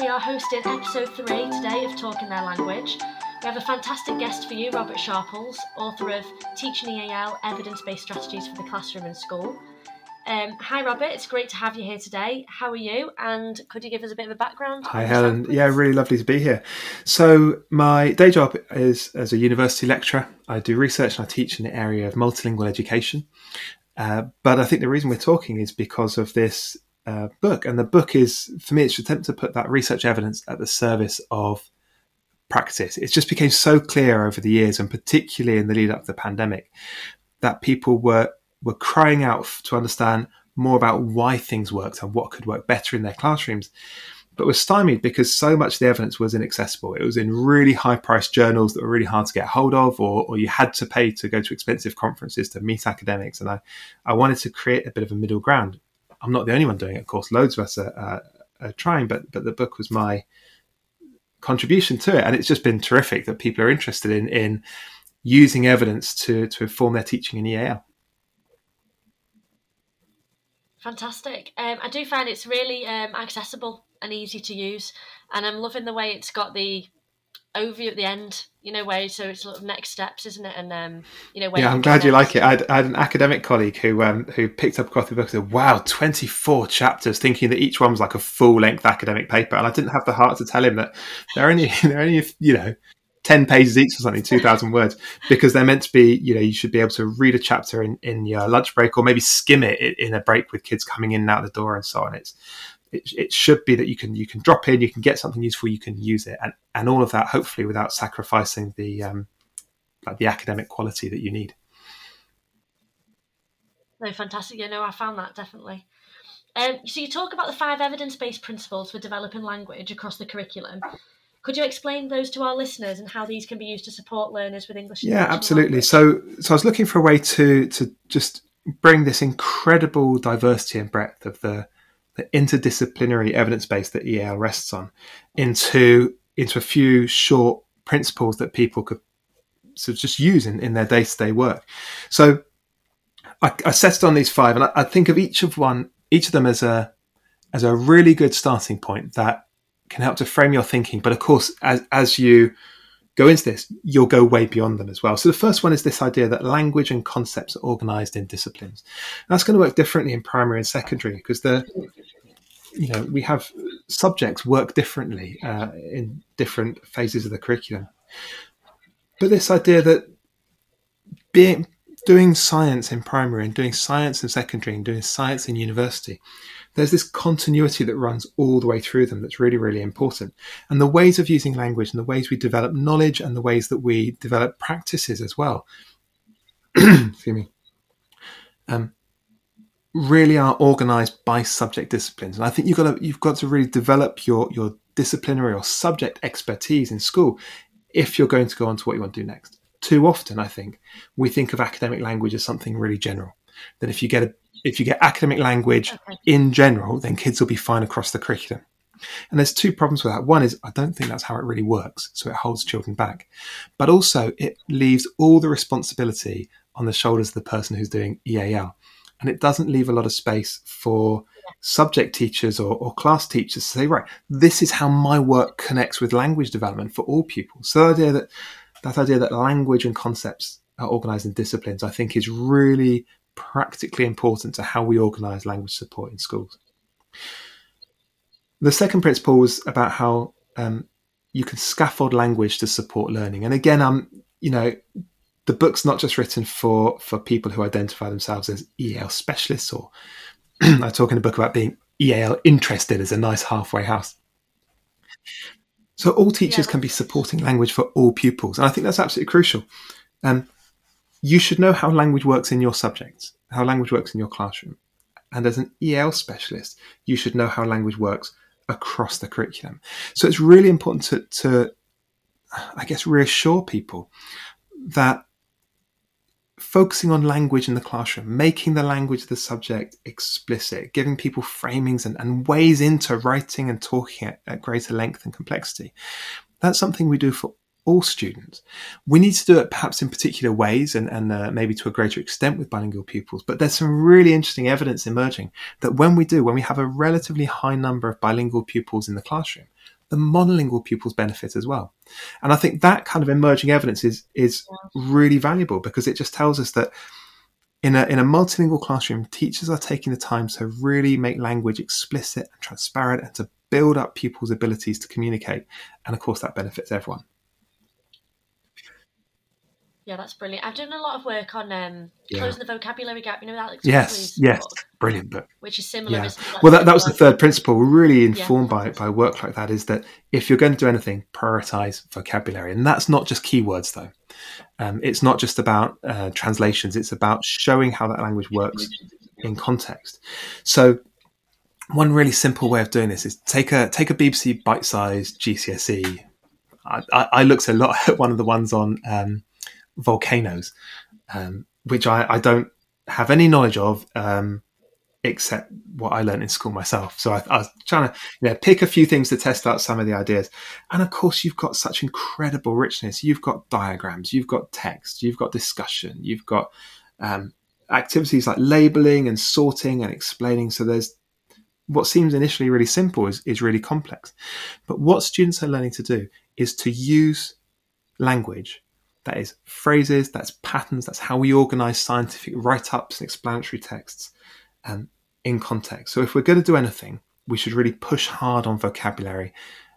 Okay, welcome back. We are hosting episode three today of Talking Their Language. We have a fantastic guest for you, Robert Sharples, author of Teaching EAL Evidence Based Strategies for the Classroom and School. Um, hi, Robert. It's great to have you here today. How are you? And could you give us a bit of a background? Hi, Helen. Yeah, really lovely to be here. So, my day job is as a university lecturer. I do research and I teach in the area of multilingual education. Uh, but I think the reason we're talking is because of this uh, book. And the book is, for me, it's an attempt to put that research evidence at the service of practice. It just became so clear over the years, and particularly in the lead up to the pandemic, that people were were crying out to understand more about why things worked and what could work better in their classrooms. But were stymied because so much of the evidence was inaccessible. It was in really high priced journals that were really hard to get hold of, or, or you had to pay to go to expensive conferences to meet academics. And I, I wanted to create a bit of a middle ground. I'm not the only one doing it, of course. Loads of us are, are, trying, but but the book was my contribution to it, and it's just been terrific that people are interested in in using evidence to to inform their teaching in EAL. Fantastic. Um, I do find it's really um, accessible and easy to use, and I'm loving the way it's got the overview at the end, you know, where so it's sort of next steps, isn't it? And um, you know, yeah, I'm glad you like it. I had, I had, an academic colleague who um, who picked up a copy of the book and said, "Wow, 24 chapters," thinking that each one was like a full length academic paper, and I didn't have the heart to tell him that they're only they're only you know 10 pages each or something 2000 words because they're meant to be you know you should be able to read a chapter in, in your lunch break or maybe skim it in a break with kids coming in and out the door and so on it's it, it should be that you can you can drop in, you can get something useful, you can use it, and and all of that hopefully without sacrificing the um, like the academic quality that you need. No, fantastic. Yeah, no, I found that definitely. Um, so you talk about the five evidence-based principles for developing language across the curriculum. Could you explain those to our listeners and how these can be used to support learners with English? Yeah, absolutely. So, so I was looking for a way to to just bring this incredible diversity and breadth of the the interdisciplinary evidence base that EAL rests on into into a few short principles that people could sort of just use in, in their day to day work. So I, I settled on these five, and I, I, think of each of one each of them as a as a really good starting point that can help to frame your thinking. But of course, as as you go into this, you'll go way beyond them as well. So the first one is this idea that language and concepts are organized in disciplines. And that's going to work differently in primary and secondary because the you know we have subjects work differently uh, in different phases of the curriculum. But this idea that being doing science in primary and doing science in secondary and doing science in university there's this continuity that runs all the way through them that's really, really important. And the ways of using language and the ways we develop knowledge and the ways that we develop practices as well, excuse me, um, really are organized by subject disciplines. And I think you've got to, you've got to really develop your, your disciplinary or subject expertise in school if you're going to go on to what you want to do next. Too often, I think, we think of academic language as something really general. That if you get a if you get academic language okay. in general, then kids will be fine across the curriculum. And there's two problems with that. One is I don't think that's how it really works, so it holds children back. But also, it leaves all the responsibility on the shoulders of the person who's doing EAL. And it doesn't leave a lot of space for subject teachers or, or, class teachers to say, right, this is how my work connects with language development for all pupils. So the idea that that idea that language and concepts are organized in disciplines, I think is really practically important to how we organise language support in schools. The second principle was about how um, you can scaffold language to support learning. And again, I'm you know, the book's not just written for for people who identify themselves as EAL specialists, or I talk in a book about being EAL interested as a nice halfway house. So all teachers yeah. can be supporting language for all pupils, and I think that's absolutely crucial. Um, you should know how language works in your subjects, how language works in your classroom. And as an EL specialist, you should know how language works across the curriculum. So it's really important to, to I guess, reassure people that focusing on language in the classroom, making the language of the subject explicit, giving people framings and, and ways into writing and talking at, at greater length and complexity, that's something we do for all students. We need to do it perhaps in particular ways and, and uh, maybe to a greater extent with bilingual pupils. But there's some really interesting evidence emerging that when we do, when we have a relatively high number of bilingual pupils in the classroom, the monolingual pupils benefit as well. And I think that kind of emerging evidence is, is really valuable because it just tells us that in a, in a multilingual classroom, teachers are taking the time to really make language explicit and transparent and to build up pupils' abilities to communicate. And of course, that benefits everyone. Yeah, that's brilliant. I've done a lot of work on um, yeah. closing the vocabulary gap. You know, Alex. Yes, yes, book, brilliant book. Which is similar. Yeah. well, that, that was the third principle. We're really informed yeah. by by work like that. Is that if you're going to do anything, prioritize vocabulary, and that's not just keywords though. Um, it's not just about uh, translations. It's about showing how that language works in context. So one really simple way of doing this is take a take a BBC Bitesize GCSE. I, I, I looked a lot at one of the ones on um, volcanoes, um, which I, I, don't have any knowledge of um, except what I learned in school myself. So I, I, was trying to you know, pick a few things to test out some of the ideas. And of course, you've got such incredible richness. You've got diagrams, you've got text, you've got discussion, you've got um, activities like labeling and sorting and explaining. So there's what seems initially really simple is, is really complex. But what students are learning to do is to use language that is phrases, that's patterns, that's how we organize scientific write ups and explanatory texts um, in context. So if we're going to do anything, we should really push hard on vocabulary,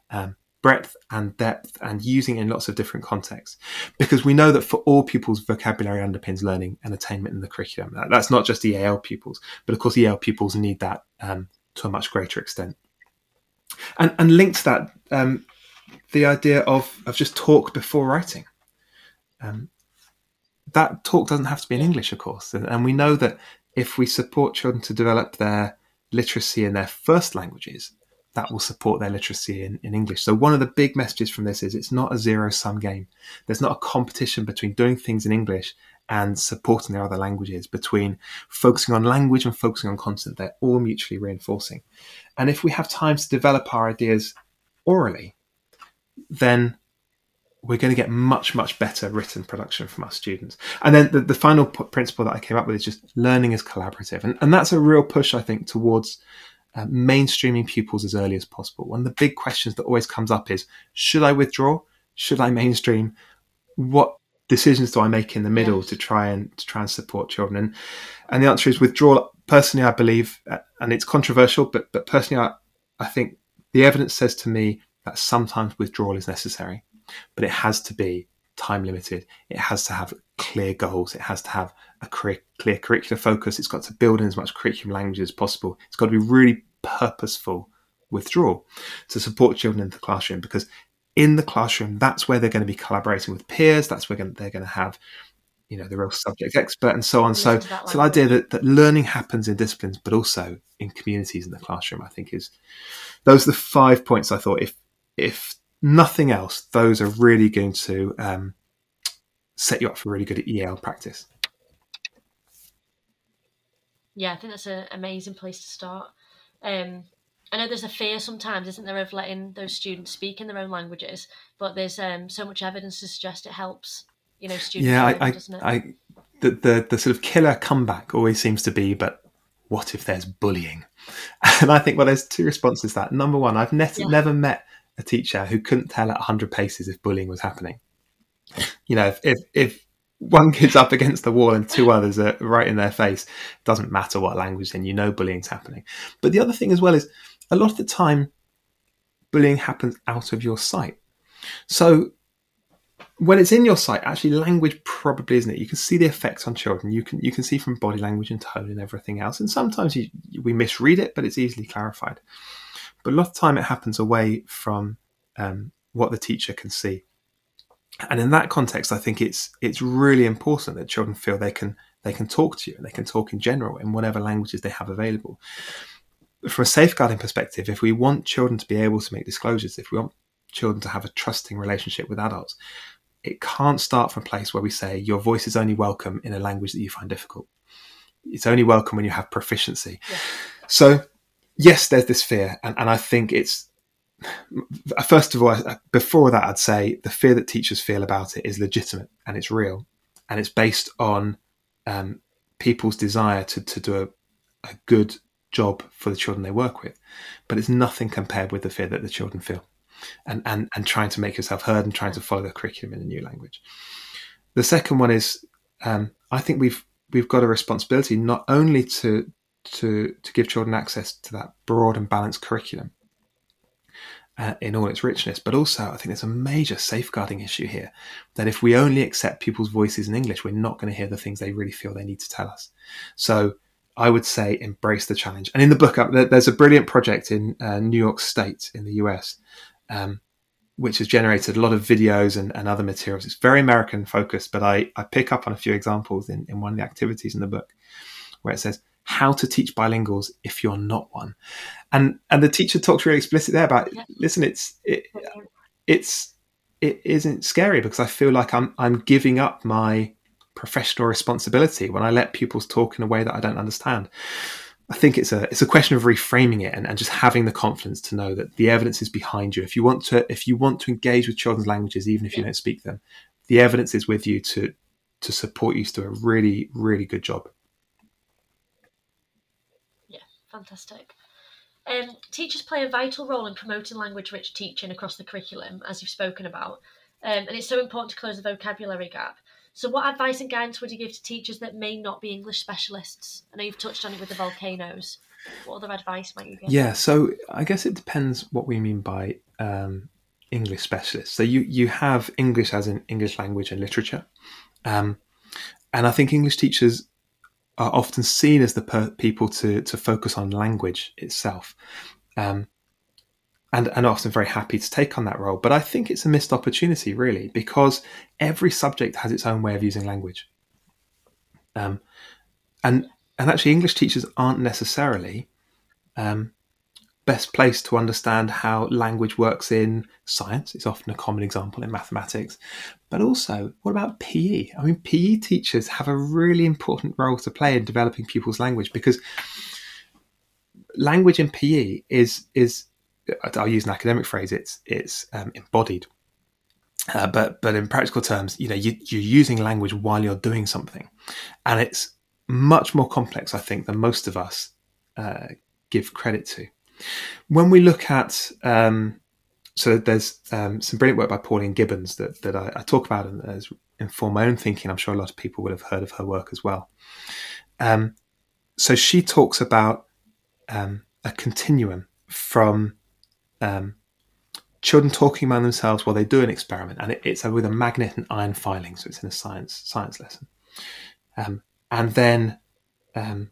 um, breadth and depth, and using it in lots of different contexts. Because we know that for all pupils, vocabulary underpins learning and attainment in the curriculum. That's not just EAL pupils, but of course, EAL pupils need that um, to a much greater extent. And, and linked to that, um, the idea of, of just talk before writing. Um, that talk doesn't have to be in English, of course. And, we know that if we support children to develop their literacy in their first languages, that will support their literacy in, in English. So one of the big messages from this is it's not a zero sum game. There's not a competition between doing things in English and supporting their other languages, between focusing on language and focusing on content. They're all mutually reinforcing. And if we have time to develop our ideas orally, then we're going to get much, much better written production from our students. And then the, the final p- principle that I came up with is just learning is collaborative. And, and that's a real push, I think, towards uh, mainstreaming pupils as early as possible. One of the big questions that always comes up is should I withdraw? Should I mainstream? What decisions do I make in the middle to try and to try and support children? And and the answer is withdrawal. Personally, I believe, uh, and it's controversial, but but personally, I, I think the evidence says to me that sometimes withdrawal is necessary but it has to be time limited. It has to have clear goals. It has to have a clear, clear curricular focus. It's got to build in as much curriculum language as possible. It's got to be really purposeful withdrawal to support children in the classroom because in the classroom, that's where they're going to be collaborating with peers. That's where they're going to have, you know, the real subject expert and so on. So, so the idea that, that learning happens in disciplines, but also in communities in the classroom, I think is those are the five points I thought if if nothing else, those are really going to um, set you up for really good EL practice. Yeah, I think that's an amazing place to start. Um, I know there's a fear sometimes, isn't there, of letting those students speak in their own languages, but there's um, so much evidence to suggest it helps, you know, students. Yeah, I, I, I, the, the the sort of killer comeback always seems to be, but what if there's bullying? And I think well, there's two responses to that. Number one, I've ne- yeah. never met a teacher who couldn't tell at 100 paces if bullying was happening. You know, if, if, if one kid's up against the wall and two others are right in their face, doesn't matter what language, then you know bullying's happening. But the other thing as well is a lot of the time, bullying happens out of your sight. So when it's in your sight, actually language probably isn't it. You can see the effects on children. You can you can see from body language and tone and everything else. And sometimes you, we misread it, but it's easily clarified. But a lot of time it happens away from um, what the teacher can see. And in that context, I think it's it's really important that children feel they can they can talk to you and they can talk in general in whatever languages they have available. From a safeguarding perspective, if we want children to be able to make disclosures, if we want children to have a trusting relationship with adults, it can't start from a place where we say your voice is only welcome in a language that you find difficult. It's only welcome when you have proficiency. Yeah. So yes, there's this fear, and, and I think it's first of all, before that, I'd say the fear that teachers feel about it is legitimate and it's real, and it's based on um, people's desire to to do a, a good job for the children they work with, but it's nothing compared with the fear that the children feel, and and and trying to make yourself heard and trying to follow the curriculum in a new language. The second one is, um, I think we've we've got a responsibility not only to to to give children access to that broad and balanced curriculum uh, in all its richness, but also I think there's a major safeguarding issue here that if we only accept people's voices in English, we're not going to hear the things they really feel they need to tell us. So I would say embrace the challenge. And in the book, uh, there's a brilliant project in uh, New York State in the US, um, which has generated a lot of videos and, and, other materials. It's very American focused, but I, I pick up on a few examples in, in one of the activities in the book where it says how to teach bilinguals if you're not one. And and the teacher talks really explicit there about yeah. listen, it's it, it's it isn't scary because I feel like I'm I'm giving up my professional responsibility when I let pupils talk in a way that I don't understand. I think it's a it's a question of reframing it and, and just having the confidence to know that the evidence is behind you. If you want to if you want to engage with children's languages, even if you don't speak them, the evidence is with you to to support you to do a really really good job. Fantastic. Um, teachers play a vital role in promoting language rich teaching across the curriculum, as you've spoken about, um, and it's so important to close the vocabulary gap. So, what advice and guidance would you give to teachers that may not be English specialists? I know you've touched on it with the volcanoes. What other advice might you give? Yeah, so I guess it depends what we mean by um, English specialists. So, you, you have English as in English language and literature. Um, and I think English teachers are often seen as the per- people to, to focus on language itself. Um, and, and often very happy to take on that role. But I think it's a missed opportunity, really, because every subject has its own way of using language. Um, and and actually, English teachers aren't necessarily um, best place to understand how language works in science. It's often a common example in mathematics. But also, what about PE? I mean, PE teachers have a really important role to play in developing pupils' language because language in PE is is I'll use an academic phrase. It's it's um, embodied, uh, but but in practical terms, you know, you, you're using language while you're doing something, and it's much more complex, I think, than most of us uh, give credit to. When we look at um, so there's um, some brilliant work by Pauline Gibbons that that I, I talk about and has informed my own thinking. I'm sure a lot of people will have heard of her work as well. Um, so she talks about um, a continuum from um, children talking among themselves while they do an experiment, and it, it's with a magnet and iron filing, so it's in a science science lesson, um, and then um,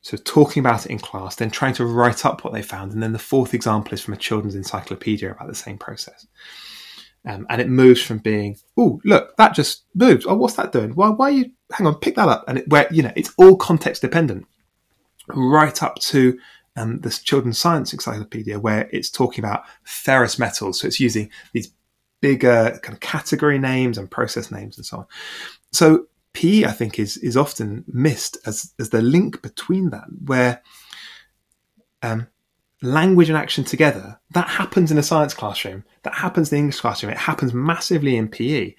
so talking about it in class, then trying to write up what they found, and then the fourth example is from a children's encyclopedia about the same process. Um, and it moves from being, oh, look, that just moves. Oh, what's that doing? Why, why are you, hang on, pick that up. And it, where, you know, it's all context dependent, right up to um, this children's science encyclopedia where it's talking about ferrous metals. So it's using these bigger kind of category names and process names and so on. So PE, I think, is is often missed as as the link between that, where um, language and action together that happens in a science classroom, that happens in the English classroom, it happens massively in PE.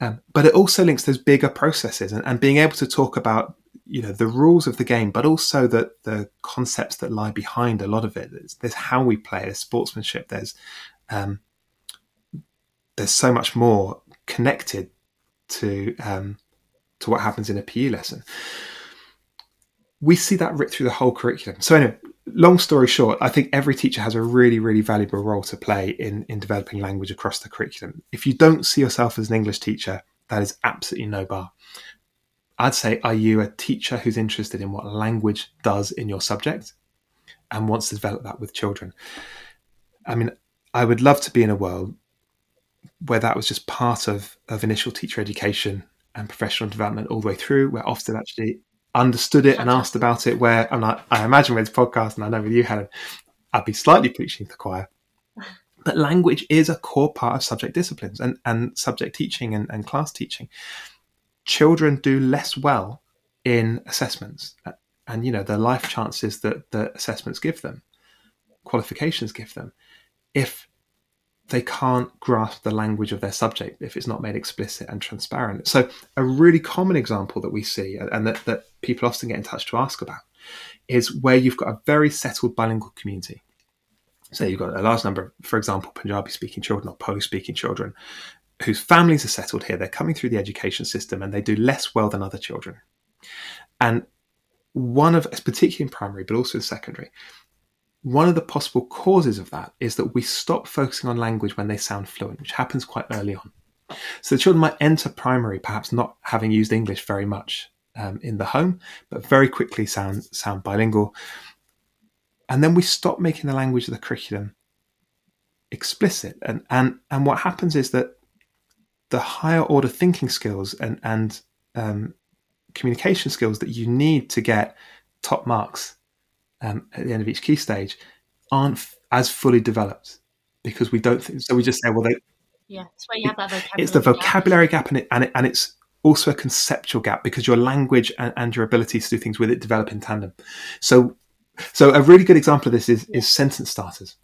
Um, but it also links those bigger processes and, and being able to talk about you know the rules of the game, but also the the concepts that lie behind a lot of it. There's, there's how we play, there's sportsmanship, there's um, there's so much more connected to um, to what happens in a PE lesson. We see that ripped through the whole curriculum. So anyway, long story short, I think every teacher has a really, really valuable role to play in, in developing language across the curriculum. If you don't see yourself as an English teacher, that is absolutely no bar. I'd say, are you a teacher who's interested in what language does in your subject and wants to develop that with children? I mean, I would love to be in a world where that was just part of, of initial teacher education and professional development all the way through, where Ofsted actually understood it and asked about it. Where, and I, I imagine with this podcast, and I know with you, Helen, I'd be slightly preaching to the choir. But language is a core part of subject disciplines and, and subject teaching and, and class teaching children do less well in assessments and you know the life chances that the assessments give them qualifications give them if they can't grasp the language of their subject if it's not made explicit and transparent. So, a really common example that we see uh, and that, that people often get in touch to ask about is where you've got a very settled bilingual community. So, you've got a large number of, for example, Punjabi speaking children or Polish speaking children whose families are settled here. They're coming through the education system and they do less well than other children. And one of, particularly in primary, but also in secondary, one of the possible causes of that is that we stop focusing on language when they sound fluent, which happens quite early on. So the children might enter primary perhaps not having used English very much um, in the home, but very quickly sound sound bilingual. And then we stop making the language of the curriculum explicit. And and and what happens is that the higher order thinking skills and and um, communication skills that you need to get top marks um, at the end of each key stage aren't f- as fully developed because we don't think so we just say well they yeah it's where you have that vocabulary it's the vocabulary gap, gap and, it, and, it, and it's also a conceptual gap because your language and, and, your ability to do things with it develop in tandem. So so a really good example of this is, yeah. is sentence starters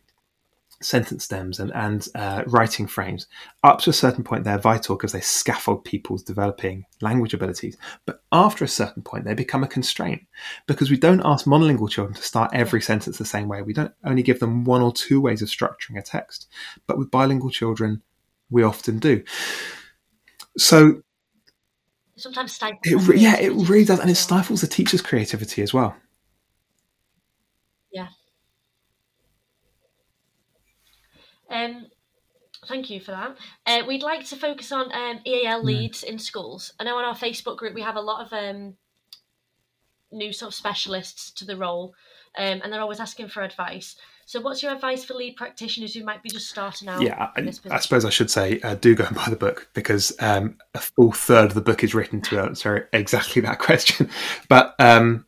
sentence stems and, and uh, writing frames. Up to a certain point, they're vital because they scaffold people's developing language abilities. But after a certain point, they become a constraint because we don't ask monolingual children to start every sentence the same way. We don't only give them one or two ways of structuring a text. But with bilingual children, we often do. So sometimes stifles. It, yeah, it really does, and it stifles the teacher's creativity as well. Um, thank you for that. Uh, we'd like to focus on um, EAL leads mm. in schools. I know on our Facebook group we have a lot of um, new sort of specialists to the role, um, and they're always asking for advice. So, what's your advice for lead practitioners who might be just starting out? Yeah, I, I, suppose I should say uh, do go and buy the book because um, a full third of the book is written to answer exactly that question. But um,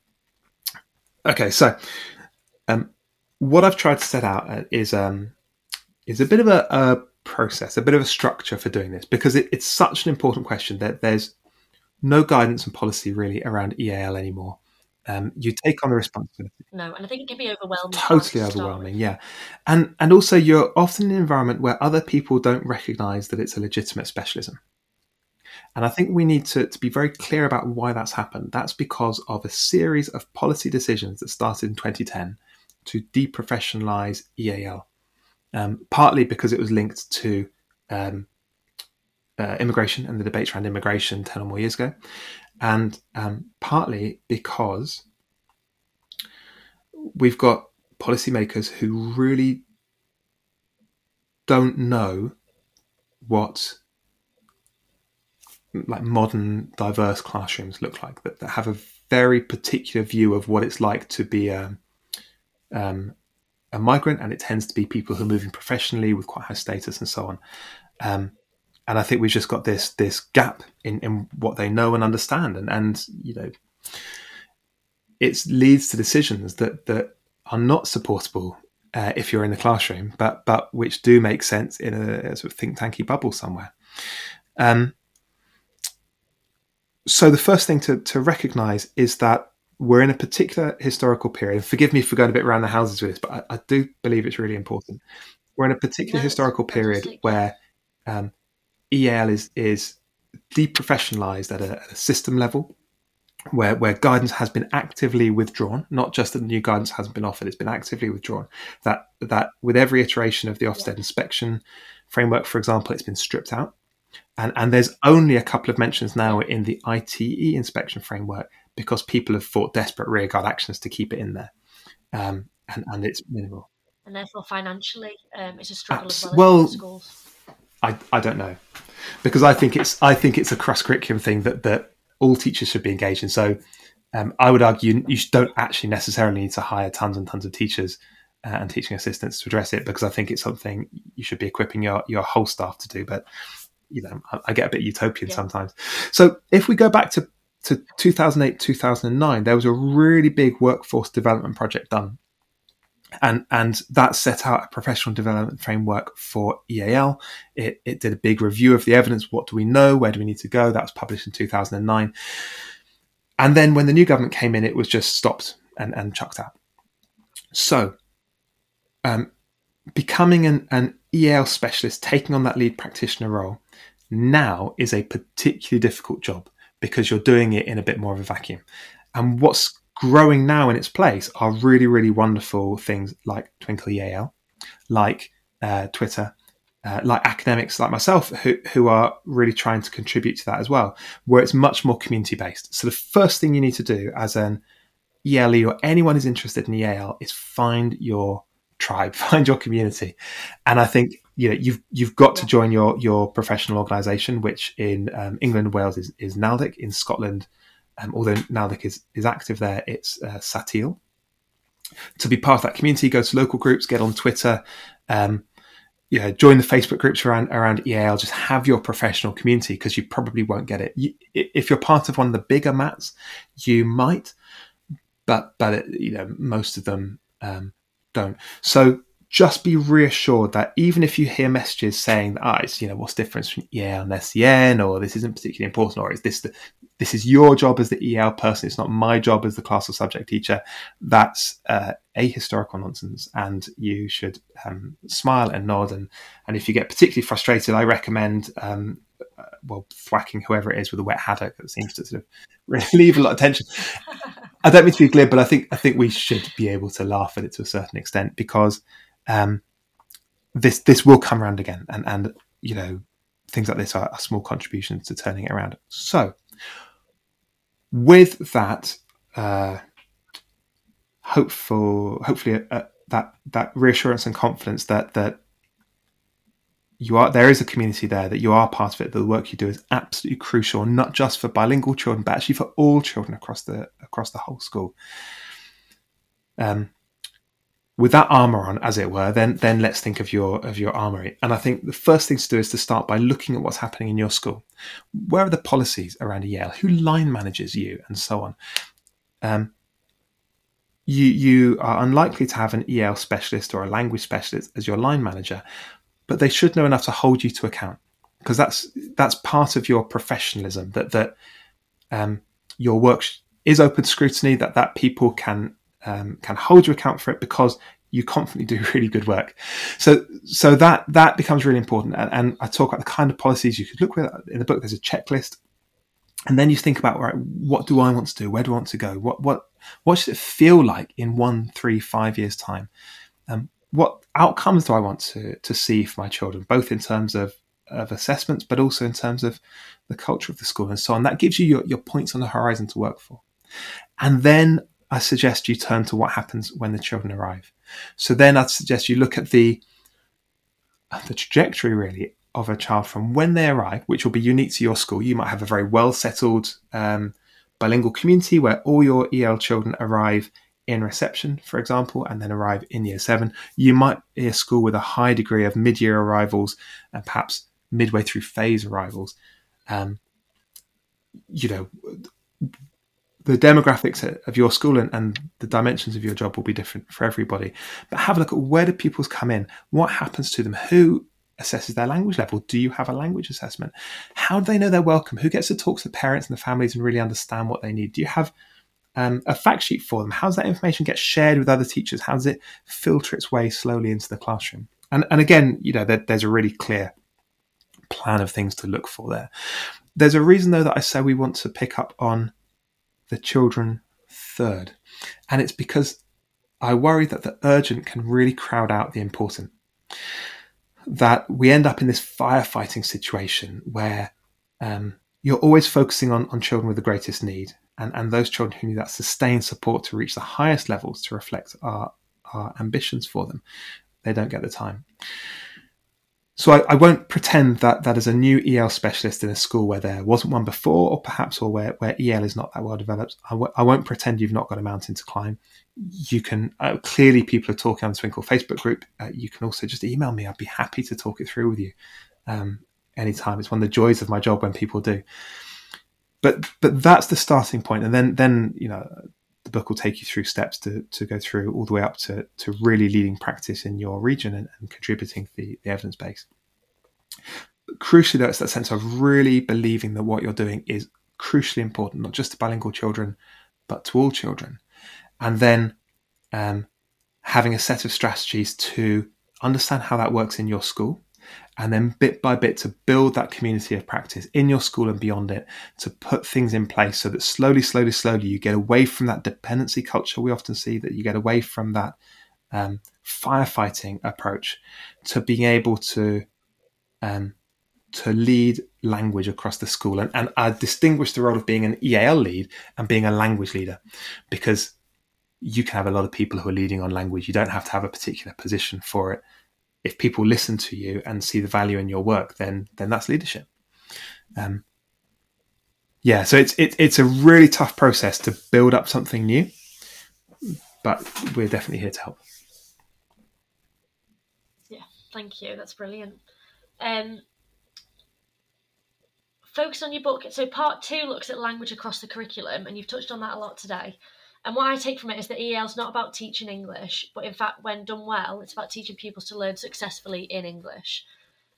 okay, so um, what I've tried to set out uh, is um, is a bit of a, a process, a bit of a structure for doing this because it, it's such an important question that there's no guidance and policy really around EAL anymore. Um, you take on the responsibility. No, and I think it can be overwhelming. Totally overwhelming, yeah. And and also you're often in an environment where other people don't recognise that it's a legitimate specialism. And I think we need to, to be very clear about why that's happened. That's because of a series of policy decisions that started in 2010 to deprofessionalise EAL um, partly because it was linked to um, uh, immigration and the debates around immigration 10 or more years ago, and um, partly because we've got policymakers who really don't know what like modern diverse classrooms look like that, that have a very particular view of what it's like to be a, um, a migrant, and it tends to be people who are moving professionally with quite high status and so on. Um, and I think we've just got this this gap in, in what they know and understand, and and you know, it leads to decisions that that are not supportable uh, if you're in the classroom, but but which do make sense in a, a sort of think tanky bubble somewhere. Um, so the first thing to, to recognize is that we're in a particular historical period. Forgive me for going a bit around the houses with this, but I, I do believe it's really important. We're in a particular historical period where um, EAL is is deprofessionalized at a, at a system level, where where guidance has been actively withdrawn. Not just that new guidance hasn't been offered; it's been actively withdrawn. That that with every iteration of the Ofsted yeah. inspection framework, for example, it's been stripped out. And, and there's only a couple of mentions now in the ITE inspection framework because people have fought desperate rearguard actions to keep it in there, um, and, and it's minimal. And therefore, financially, um, it's a struggle Abs- as well. well schools. I, I don't know because I think it's I think it's a cross curriculum thing that that all teachers should be engaged in. So um, I would argue you don't actually necessarily need to hire tons and tons of teachers uh, and teaching assistants to address it because I think it's something you should be equipping your your whole staff to do. But you know, I, I get a bit utopian yeah. sometimes. So if we go back to to 2008 2009 there was a really big workforce development project done and and that set out a professional development framework for EAL. It, it did a big review of the evidence. What do we know? Where do we need to go? That was published in 2009. And then when the new government came in, it was just stopped and, and chucked out. So, um, becoming an, an EL specialist, taking on that lead practitioner role, now is a particularly difficult job because you're doing it in a bit more of a vacuum. And what's growing now in its place are really, really wonderful things like Twinkl EAL, like uh, Twitter, uh, like academics like myself who, who are really trying to contribute to that as well, where it's much more community based. So the first thing you need to do as an ELE or anyone who's interested in EAL is find your tribe, find your community. And I think you know you've you've got to join your your professional organisation, which in um, England and Wales is, is NALDIC. In Scotland, um, although NALDIC is, is active there, it's uh, SATEAL. To be part of that community, go to local groups, get on Twitter, um, you know, join the Facebook groups around around EAL. Just have your professional community because you probably won't get it. You, if you're part of one of the bigger mats, you might, but but it, you know most of them um, don't. So just be reassured that even if you hear messages saying that, ah, it's, you know, what's the difference between EL and SEN, or this isn't particularly important, or is this the, this is your job as the EL person, it's not my job as the class or subject teacher, that's uh, ahistorical nonsense. And you should um, smile and nod. And, and if you get particularly frustrated, I recommend, um, uh, well, thwacking whoever it is with a wet haddock that seems to sort of relieve a lot of tension. I don't mean to be glib, but I think I think we should be able to laugh at it to a certain extent because um, this this will come around again, and and you know things like this are, are small contributions to turning it around. So with that uh, hopeful, hopefully uh, that that reassurance and confidence that that you are there is a community there that you are part of it. The work you do is absolutely crucial, not just for bilingual children, but actually for all children across the across the whole school. Um, with that armor on, as it were, then then let's think of your of your armory. And I think the first thing to do is to start by looking at what's happening in your school. Where are the policies around EL? Who line manages you, and so on. Um, you you are unlikely to have an EL specialist or a language specialist as your line manager, but they should know enough to hold you to account because that's that's part of your professionalism. That that um, your work is open scrutiny. That that people can um, can hold you account for it because you confidently do really good work. So, so that that becomes really important. And, and, I talk about the kind of policies you could look with in the book. There's a checklist, and then you think about right, what do I want to do? Where do I want to go? What what what should it feel like in one, three, five years time? Um, what outcomes do I want to to see for my children, both in terms of of assessments, but also in terms of the culture of the school and so on. That gives you your, your points on the horizon to work for. And then I suggest you turn to what happens when the children arrive. So then I'd suggest you look at the the trajectory really of a child from when they arrive, which will be unique to your school. You might have a very well settled um, bilingual community where all your EL children arrive in reception, for example, and then arrive in year seven. You might be a school with a high degree of mid year arrivals and perhaps midway through phase arrivals. Um, you know, the demographics of your school and, and, the dimensions of your job will be different for everybody. But have a look at where do pupils come in? What happens to them? Who assesses their language level? Do you have a language assessment? How do they know they're welcome? Who gets to talk to the parents and the families and really understand what they need? Do you have um, a fact sheet for them? How does that information get shared with other teachers? How does it filter its way slowly into the classroom? And, and again, you know, there, there's a really clear plan of things to look for there. There's a reason though that I say we want to pick up on the children third. And it's because I worry that the urgent can really crowd out the important. That we end up in this firefighting situation where um, you're always focusing on, on children with the greatest need and, and those children who need that sustained support to reach the highest levels to reflect our, our ambitions for them. They don't get the time. So I, I, won't pretend that that is a new EL specialist in a school where there wasn't one before, or perhaps or where, where EL is not that well developed. I w- I won't pretend you've not got a mountain to climb. You can uh, clearly people are talking on the Twinkl Facebook group. Uh, you can also just email me. I'd be happy to talk it through with you um, anytime. It's one of the joys of my job when people do. But but that's the starting point, and then then you know the book will take you through steps to, to go through all the way up to, to really leading practice in your region and, and contributing the, the evidence base. Crucially, though, it's that sense of really believing that what you're doing is crucially important, not just to bilingual children, but to all children. And then um, having a set of strategies to understand how that works in your school, and then bit by bit to build that community of practice in your school and beyond it to put things in place so that slowly, slowly, slowly you get away from that dependency culture we often see, that you get away from that um, firefighting approach to being able to um, to lead language across the school. And, and I distinguish the role of being an EAL lead and being a language leader because you can have a lot of people who are leading on language. You don't have to have a particular position for it. If people listen to you and see the value in your work, then then that's leadership. Um, yeah, so it's it, it's a really tough process to build up something new, but we're definitely here to help. Yeah, thank you. That's brilliant. Um, focus on your book. So part two looks at language across the curriculum, and you've touched on that a lot today. And what I take from it is that EL is not about teaching English, but in fact, when done well, it's about teaching pupils to learn successfully in English.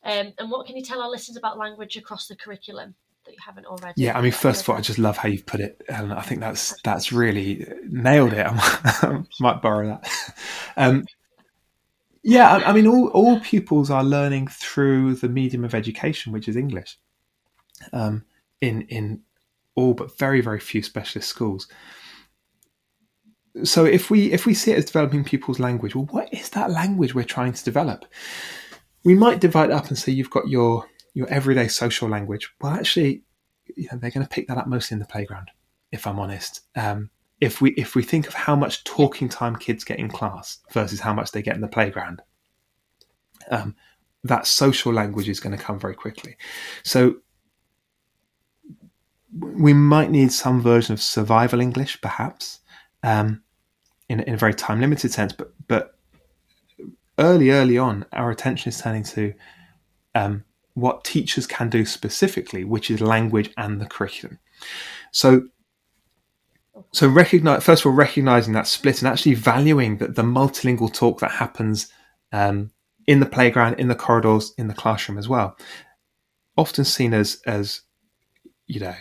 Um, and what can you tell our listeners about language across the curriculum that you haven't already? Yeah, I mean, first of all, I just love how you've put it, Helen. I think that's that's really nailed it. I might borrow that. Um, yeah, I, I mean, all, all pupils are learning through the medium of education, which is English um, in in all but very very few specialist schools. So if we if we see it as developing people's language, well, what is that language we're trying to develop? We might divide up and say you've got your your everyday social language. Well, actually, you know, they're going to pick that up mostly in the playground. If I'm honest, um, if we if we think of how much talking time kids get in class versus how much they get in the playground, um, that social language is going to come very quickly. So we might need some version of survival English, perhaps, um, in, in a very time limited sense. But but early early on, our attention is turning to um, what teachers can do specifically, which is language and the curriculum. So so recognize first of all recognizing that split and actually valuing that the multilingual talk that happens um, in the playground, in the corridors, in the classroom as well, often seen as as you know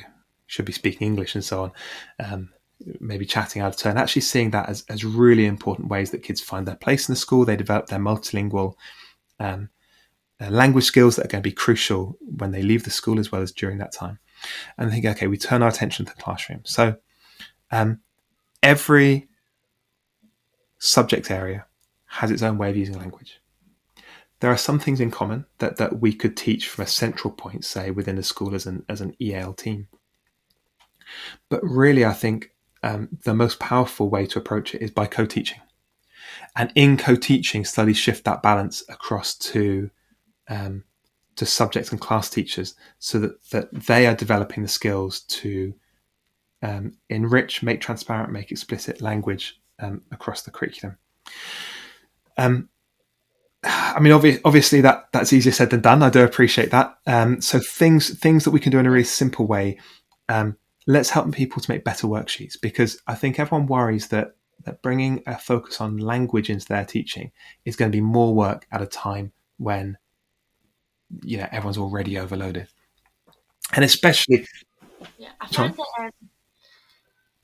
should be speaking English and so on, um, maybe chatting out of turn, actually seeing that as, as really important ways that kids find their place in the school, they develop their multilingual um, uh, language skills that are going to be crucial when they leave the school as well as during that time. And I think, okay, we turn our attention to the classroom. So um, every subject area has its own way of using language. There are some things in common that, that we could teach from a central point, say within a school as an as an EAL team. But really, I think um, the most powerful way to approach it is by co teaching. And in co teaching, studies shift that balance across to um, to subject and class teachers so that, that they are developing the skills to um, enrich, make transparent, make explicit language um, across the curriculum. Um, I mean, obvi- obviously that that's easier said than done. I do appreciate that. Um, so things things that we can do in a really simple way. Um, let's help people to make better worksheets because I think everyone worries that that bringing a focus on language into their teaching is going to be more work at a time when you know everyone's already overloaded, and especially. Yeah, I find that.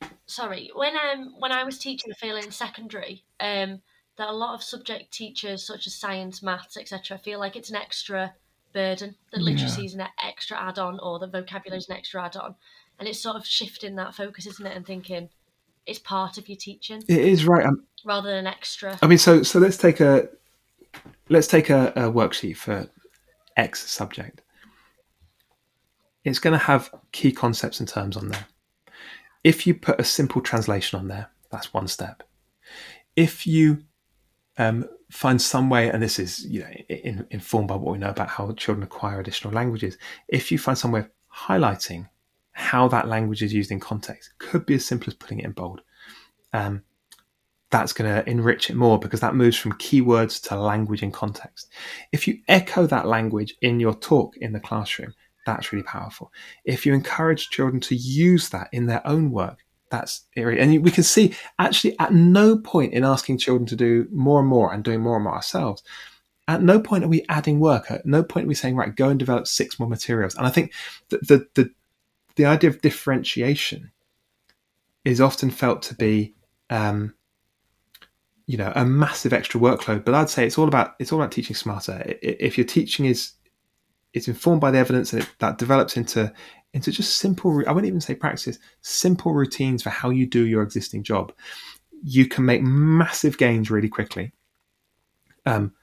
Um, sorry, when um when I was teaching, I feel in secondary, um, that a lot of subject teachers, such as science, maths, etc., feel like it's an extra burden. That literacy yeah. is an extra add-on, or the vocabulary is an extra add-on and it's sort of shifting that focus, isn't it? And thinking it's part of your teaching. It is right, um, rather than an extra. I mean, so so let's take a let's take a, a worksheet for X subject. It's going to have key concepts and terms on there. If you put a simple translation on there, that's one step. If you um, find some way, and this is you know in, informed by what we know about how children acquire additional languages. If you find some way of highlighting how that language is used in context. Could be as simple as putting it in bold. Um, that's going to enrich it more because that moves from keywords to language in context. If you echo that language in your talk in the classroom, that's really powerful. If you encourage children to use that in their own work, that's and we can see actually at no point in asking children to do more and more and doing more and more ourselves at no point are we adding work at no point are we saying right go and develop six more materials and i think the the, the the idea of differentiation is often felt to be um, you know a massive extra workload. But I'd say it's all about it's all about teaching smarter. If your teaching is it's informed by the evidence and it, that develops into into just simple. I wouldn't even say practices, simple routines for how you do your existing job. You can make massive gains really quickly. Um,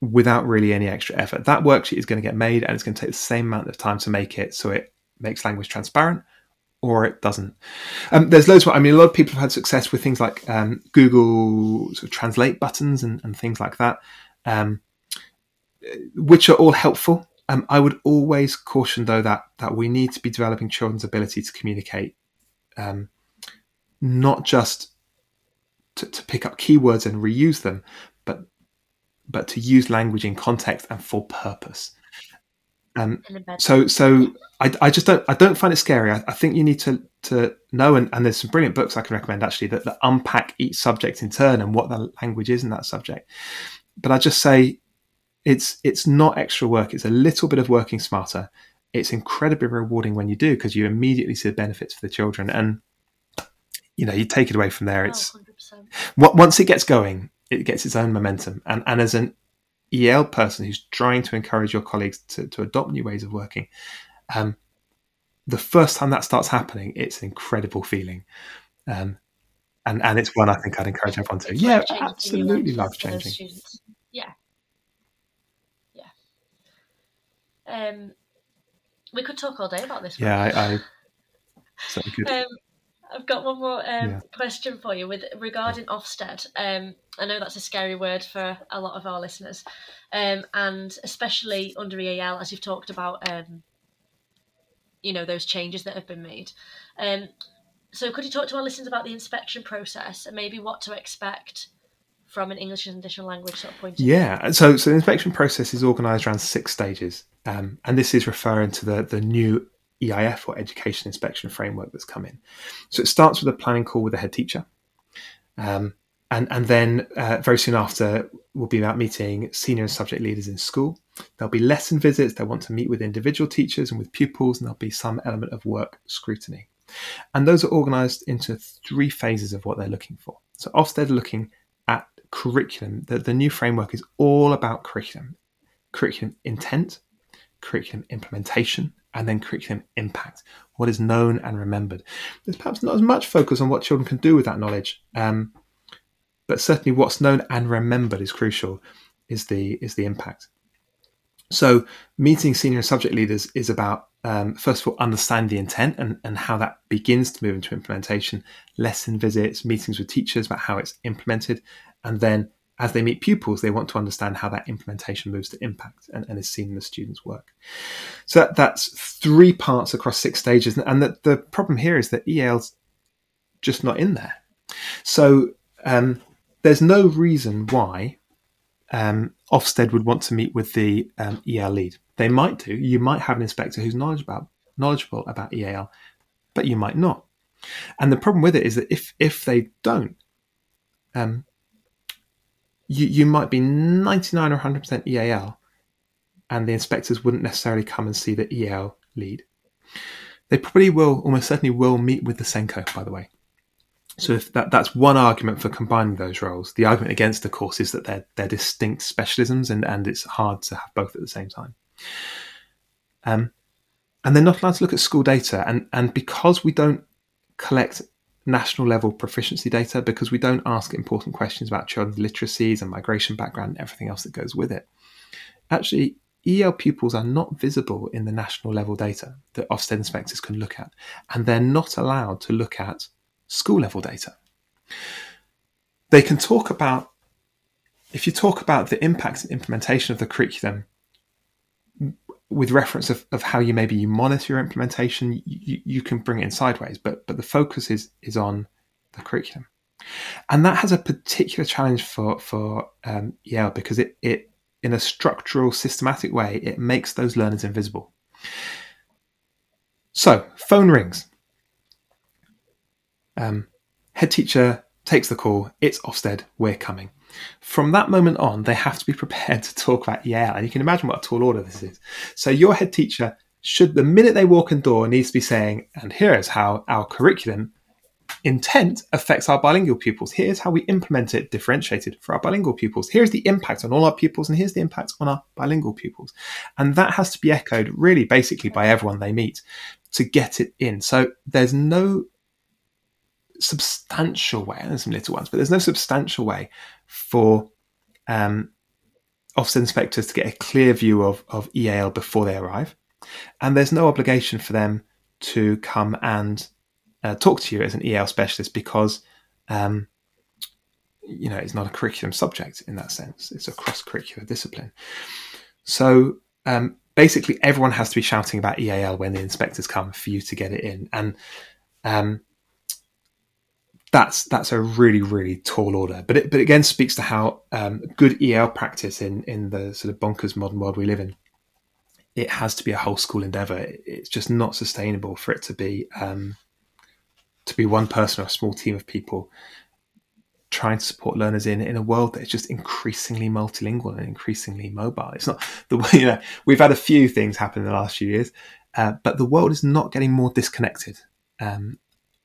without really any extra effort. That worksheet is going to get made and it's going to take the same amount of time to make it so it makes language transparent or it doesn't. Um, there's loads. Of, I mean, a lot of people have had success with things like um, Google sort of translate buttons and, and things like that, um, which are all helpful. Um, I would always caution, though, that that we need to be developing children's ability to communicate, um, not just to, to pick up keywords and reuse them, but but to use language in context and for purpose. Um, so, so I, I, just don't, I don't find it scary. I, I, think you need to to know, and, and, there's some brilliant books I can recommend actually that, that unpack each subject in turn and what the language is in that subject. But I just say it's it's not extra work. It's a little bit of working smarter. It's incredibly rewarding when you do because you immediately see the benefits for the children, and you know you take it away from there. It's oh, once it gets going, it gets its own momentum, and and as an EAL person who's trying to encourage your colleagues to, to adopt new ways of working, um, the first time that starts happening, it's an incredible feeling. Um, and, and it's one I think I'd encourage everyone to. It's yeah, absolutely life changing. Yeah. Yeah. Um, we could talk all day about this. Yeah, I, I certainly could. Um, I've got one more um, yeah. question for you with regarding Ofsted. Um, I know that's a scary word for a lot of our listeners, um, and especially under EAL, as you've talked about, um, you know those changes that have been made. Um, so, could you talk to our listeners about the inspection process and maybe what to expect from an English as an additional language sort of point? Of yeah, so so the inspection process is organised around six stages, um, and this is referring to the the new EIF or Education Inspection Framework that's come in. So it starts with a planning call with the head teacher. Um, and, and then uh, very soon after, we'll be about meeting senior and subject leaders in school. There'll be lesson visits. They'll want to meet with individual teachers and with pupils, and there'll be some element of work scrutiny. And those are organised into three phases of what they're looking for. So Ofsted are looking at curriculum. The, the new framework is all about curriculum, curriculum intent, curriculum implementation, and then curriculum impact, what is known and remembered. There's perhaps not as much focus on what children can do with that knowledge, um, but certainly what's known and remembered is crucial. Is the is the impact. So meeting senior subject leaders is about um, first of all understand the intent and, and how that begins to move into implementation. Lesson visits, meetings with teachers about how it's implemented, and then as they meet pupils, they want to understand how that implementation moves to impact and, and is seen in the students' work. So that, that's three parts across six stages. And the, the problem here is that EAL's just not in there. So um, there's no reason why um, Ofsted would want to meet with the um, EAL lead. They might do. You might have an inspector who's knowledgeable about, knowledgeable about EAL, but you might not. And the problem with it is that if if they don't, um, you, you might be 99 or 100% EAL, and the inspectors wouldn't necessarily come and see the EAL lead. They probably will, almost certainly will meet with the SENCO, by the way. So if that, that's one argument for combining those roles. The argument against, of course, is that they're, they're distinct specialisms and, and it's hard to have both at the same time. Um, and they're not allowed to look at school data. And, and because we don't collect national level proficiency data because we don't ask important questions about children's literacies and migration background and everything else that goes with it. Actually, EAL pupils are not visible in the national level data that Ofsted inspectors can look at, and they're not allowed to look at school level data. They can talk about, if you talk about the impact and implementation of the curriculum with reference of, of how you maybe you monitor your implementation, you, you can bring it in sideways, but but the focus is is on the curriculum, and that has a particular challenge for for um, EAL because it it in a structural, systematic way it makes those learners invisible. So phone rings. Um, head teacher takes the call. It's Ofsted. We're coming. From that moment on, they have to be prepared to talk about Yale. And you can imagine what a tall order this is. So your head teacher should, the minute they walk in door, needs to be saying, and here is how our curriculum intent affects our bilingual pupils. Here's how we implement it differentiated for our bilingual pupils. Here's the impact on all our pupils, and here's the impact on our bilingual pupils. And that has to be echoed really basically by everyone they meet to get it in. So there's no substantial way, there's some little ones, but there's no substantial way for um, Ofsted inspectors to get a clear view of, of EAL before they arrive. And there's no obligation for them to come and uh, talk to you as an EAL specialist because, um, you know, it's not a curriculum subject in that sense. It's a cross curricular discipline. So um, basically, everyone has to be shouting about EAL when the inspectors come for you to get it in. And um, that's that's a really really tall order. But it but again speaks to how um, good EAL practice in in the sort of bonkers modern world we live in. It has to be a whole school endeavor. It's just not sustainable for it to be um, to be one person or a small team of people trying to support learners in in a world that is just increasingly multilingual and increasingly mobile. It's not the way you know we've had a few things happen in the last few years, uh, but the world is not getting more disconnected. Um,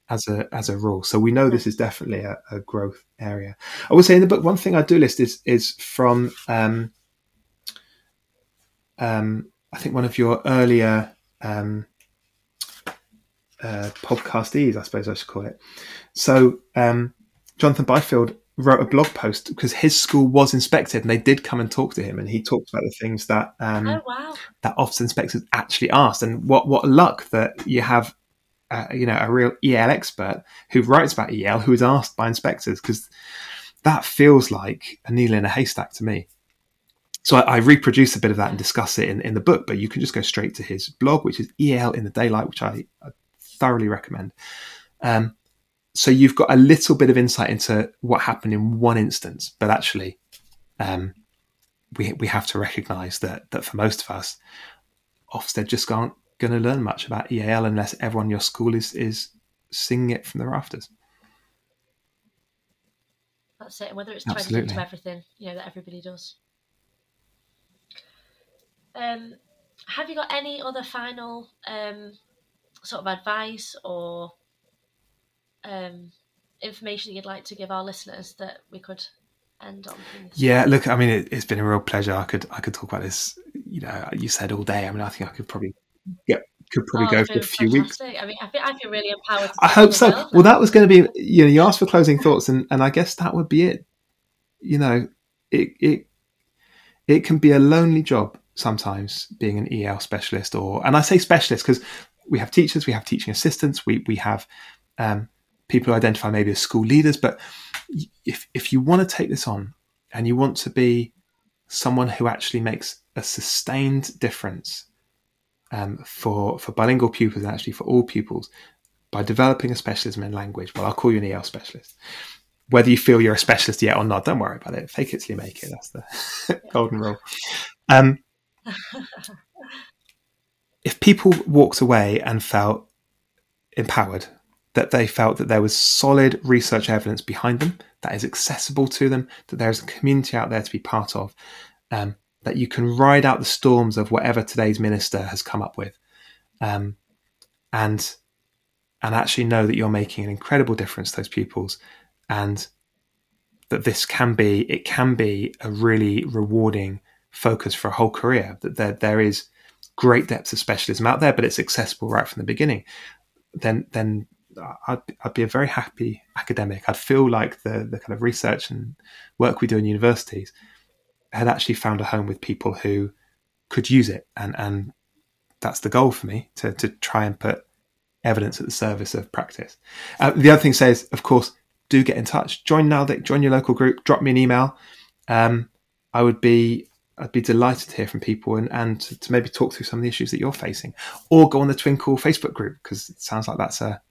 as a as a rule. So we know this is definitely a, a, growth area. I would say in the book, one thing I do list is is from um, um, I think one of your earlier um, uh, podcastees, I suppose I should call it. So um, Jonathan Byfield wrote a blog post because his school was inspected and they did come and talk to him and he talked about the things that um, oh, wow. that Ofsted inspectors actually asked and what what luck that you have uh, you know, a real EAL expert who writes about EAL who is asked by inspectors because that feels like a needle in a haystack to me. So I, I, reproduce a bit of that and discuss it in, in the book, but you can just go straight to his blog, which is EAL in the Daylight, which I, I thoroughly recommend. Um, so you've got a little bit of insight into what happened in one instance, but actually, um, we we have to recognise that that for most of us, Ofsted just aren't going to learn much about EAL unless everyone in your school is is singing it from the rafters. That's it. Whether it's Absolutely. into everything, you know, that everybody does. Um, have you got any other final um, sort of advice or um, information that you'd like to give our listeners that we could end on? Yeah, look, I mean, it, has been a real pleasure. I could I could talk about this. You know, you said all day. I mean, I think I could probably yeah, could probably oh, go for a few fantastic. weeks. I mean, I feel, I feel really empowered. I hope so. Well, that was going to be, you know, you asked for closing thoughts, and, and I guess that would be it. You know, it it it can be a lonely job sometimes being an EAL specialist, or and I say specialist because we have teachers, we have teaching assistants, we we have um, people who identify maybe as school leaders. But if if you want to take this on and you want to be someone who actually makes a sustained difference um, for for bilingual pupils and actually for all pupils by developing a specialism in language. Well, I'll call you an EAL specialist. Whether you feel you're a specialist yet or not, don't worry about it. Fake it till you make it. That's the golden rule. Um, if people walked away and felt empowered, that they felt that there was solid research evidence behind them, that is accessible to them, that there's a community out there to be part of, um, that you can ride out the storms of whatever today's minister has come up with, um, and and actually know that you're making an incredible difference to those pupils, and that this can be it can be a really rewarding focus for a whole career. That there there is great depth of specialism out there, but it's accessible right from the beginning. Then then I'd, I'd be a very happy academic. I'd feel like the the kind of research and work we do in universities had actually found a home with people who could use it, and and that's the goal for me to to try and put evidence at the service of practice. Uh, the other thing says, of course, do get in touch. Join NALDIC, join your local group, drop me an email. Um, I would be I'd be delighted to hear from people and, and to, to, maybe talk through some of the issues that you're facing, or go on the Twinkl Facebook group because it sounds like that's a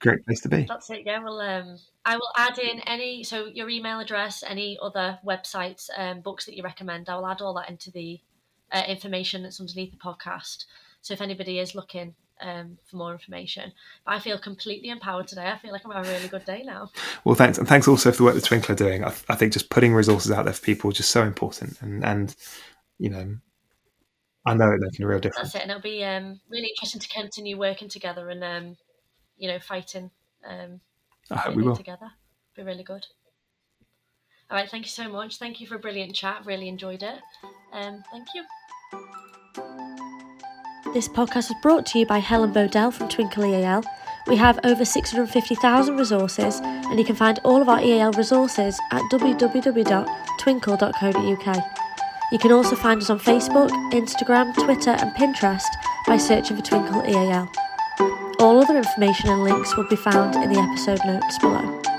great place to be. That's it. Yeah. Well, um, I will add in any so your email address, any other websites, um, books that you recommend. I will add all that into the uh, information that's underneath the podcast. So if anybody is looking um, for more information, but I feel completely empowered today. I feel like I'm having a really good day now. Well, thanks, and thanks also for the work that Twinkl are doing. I, I think just putting resources out there for people is just so important, and and you know I know it's making a real difference. That's it, and it'll be um, really interesting to continue working together and um, you know, fighting um, I hope we will. together. Be really good. All right, thank you so much. Thank you for a brilliant chat. Really enjoyed it. Um, thank you. This podcast was brought to you by Helen Bodell from Twinkl EAL. We have over 650,000 resources, and you can find all of our EAL resources at www.twinkl.co.uk. You can also find us on Facebook, Instagram, Twitter, and Pinterest by searching for Twinkl EAL. All other information and links will be found in the episode notes below.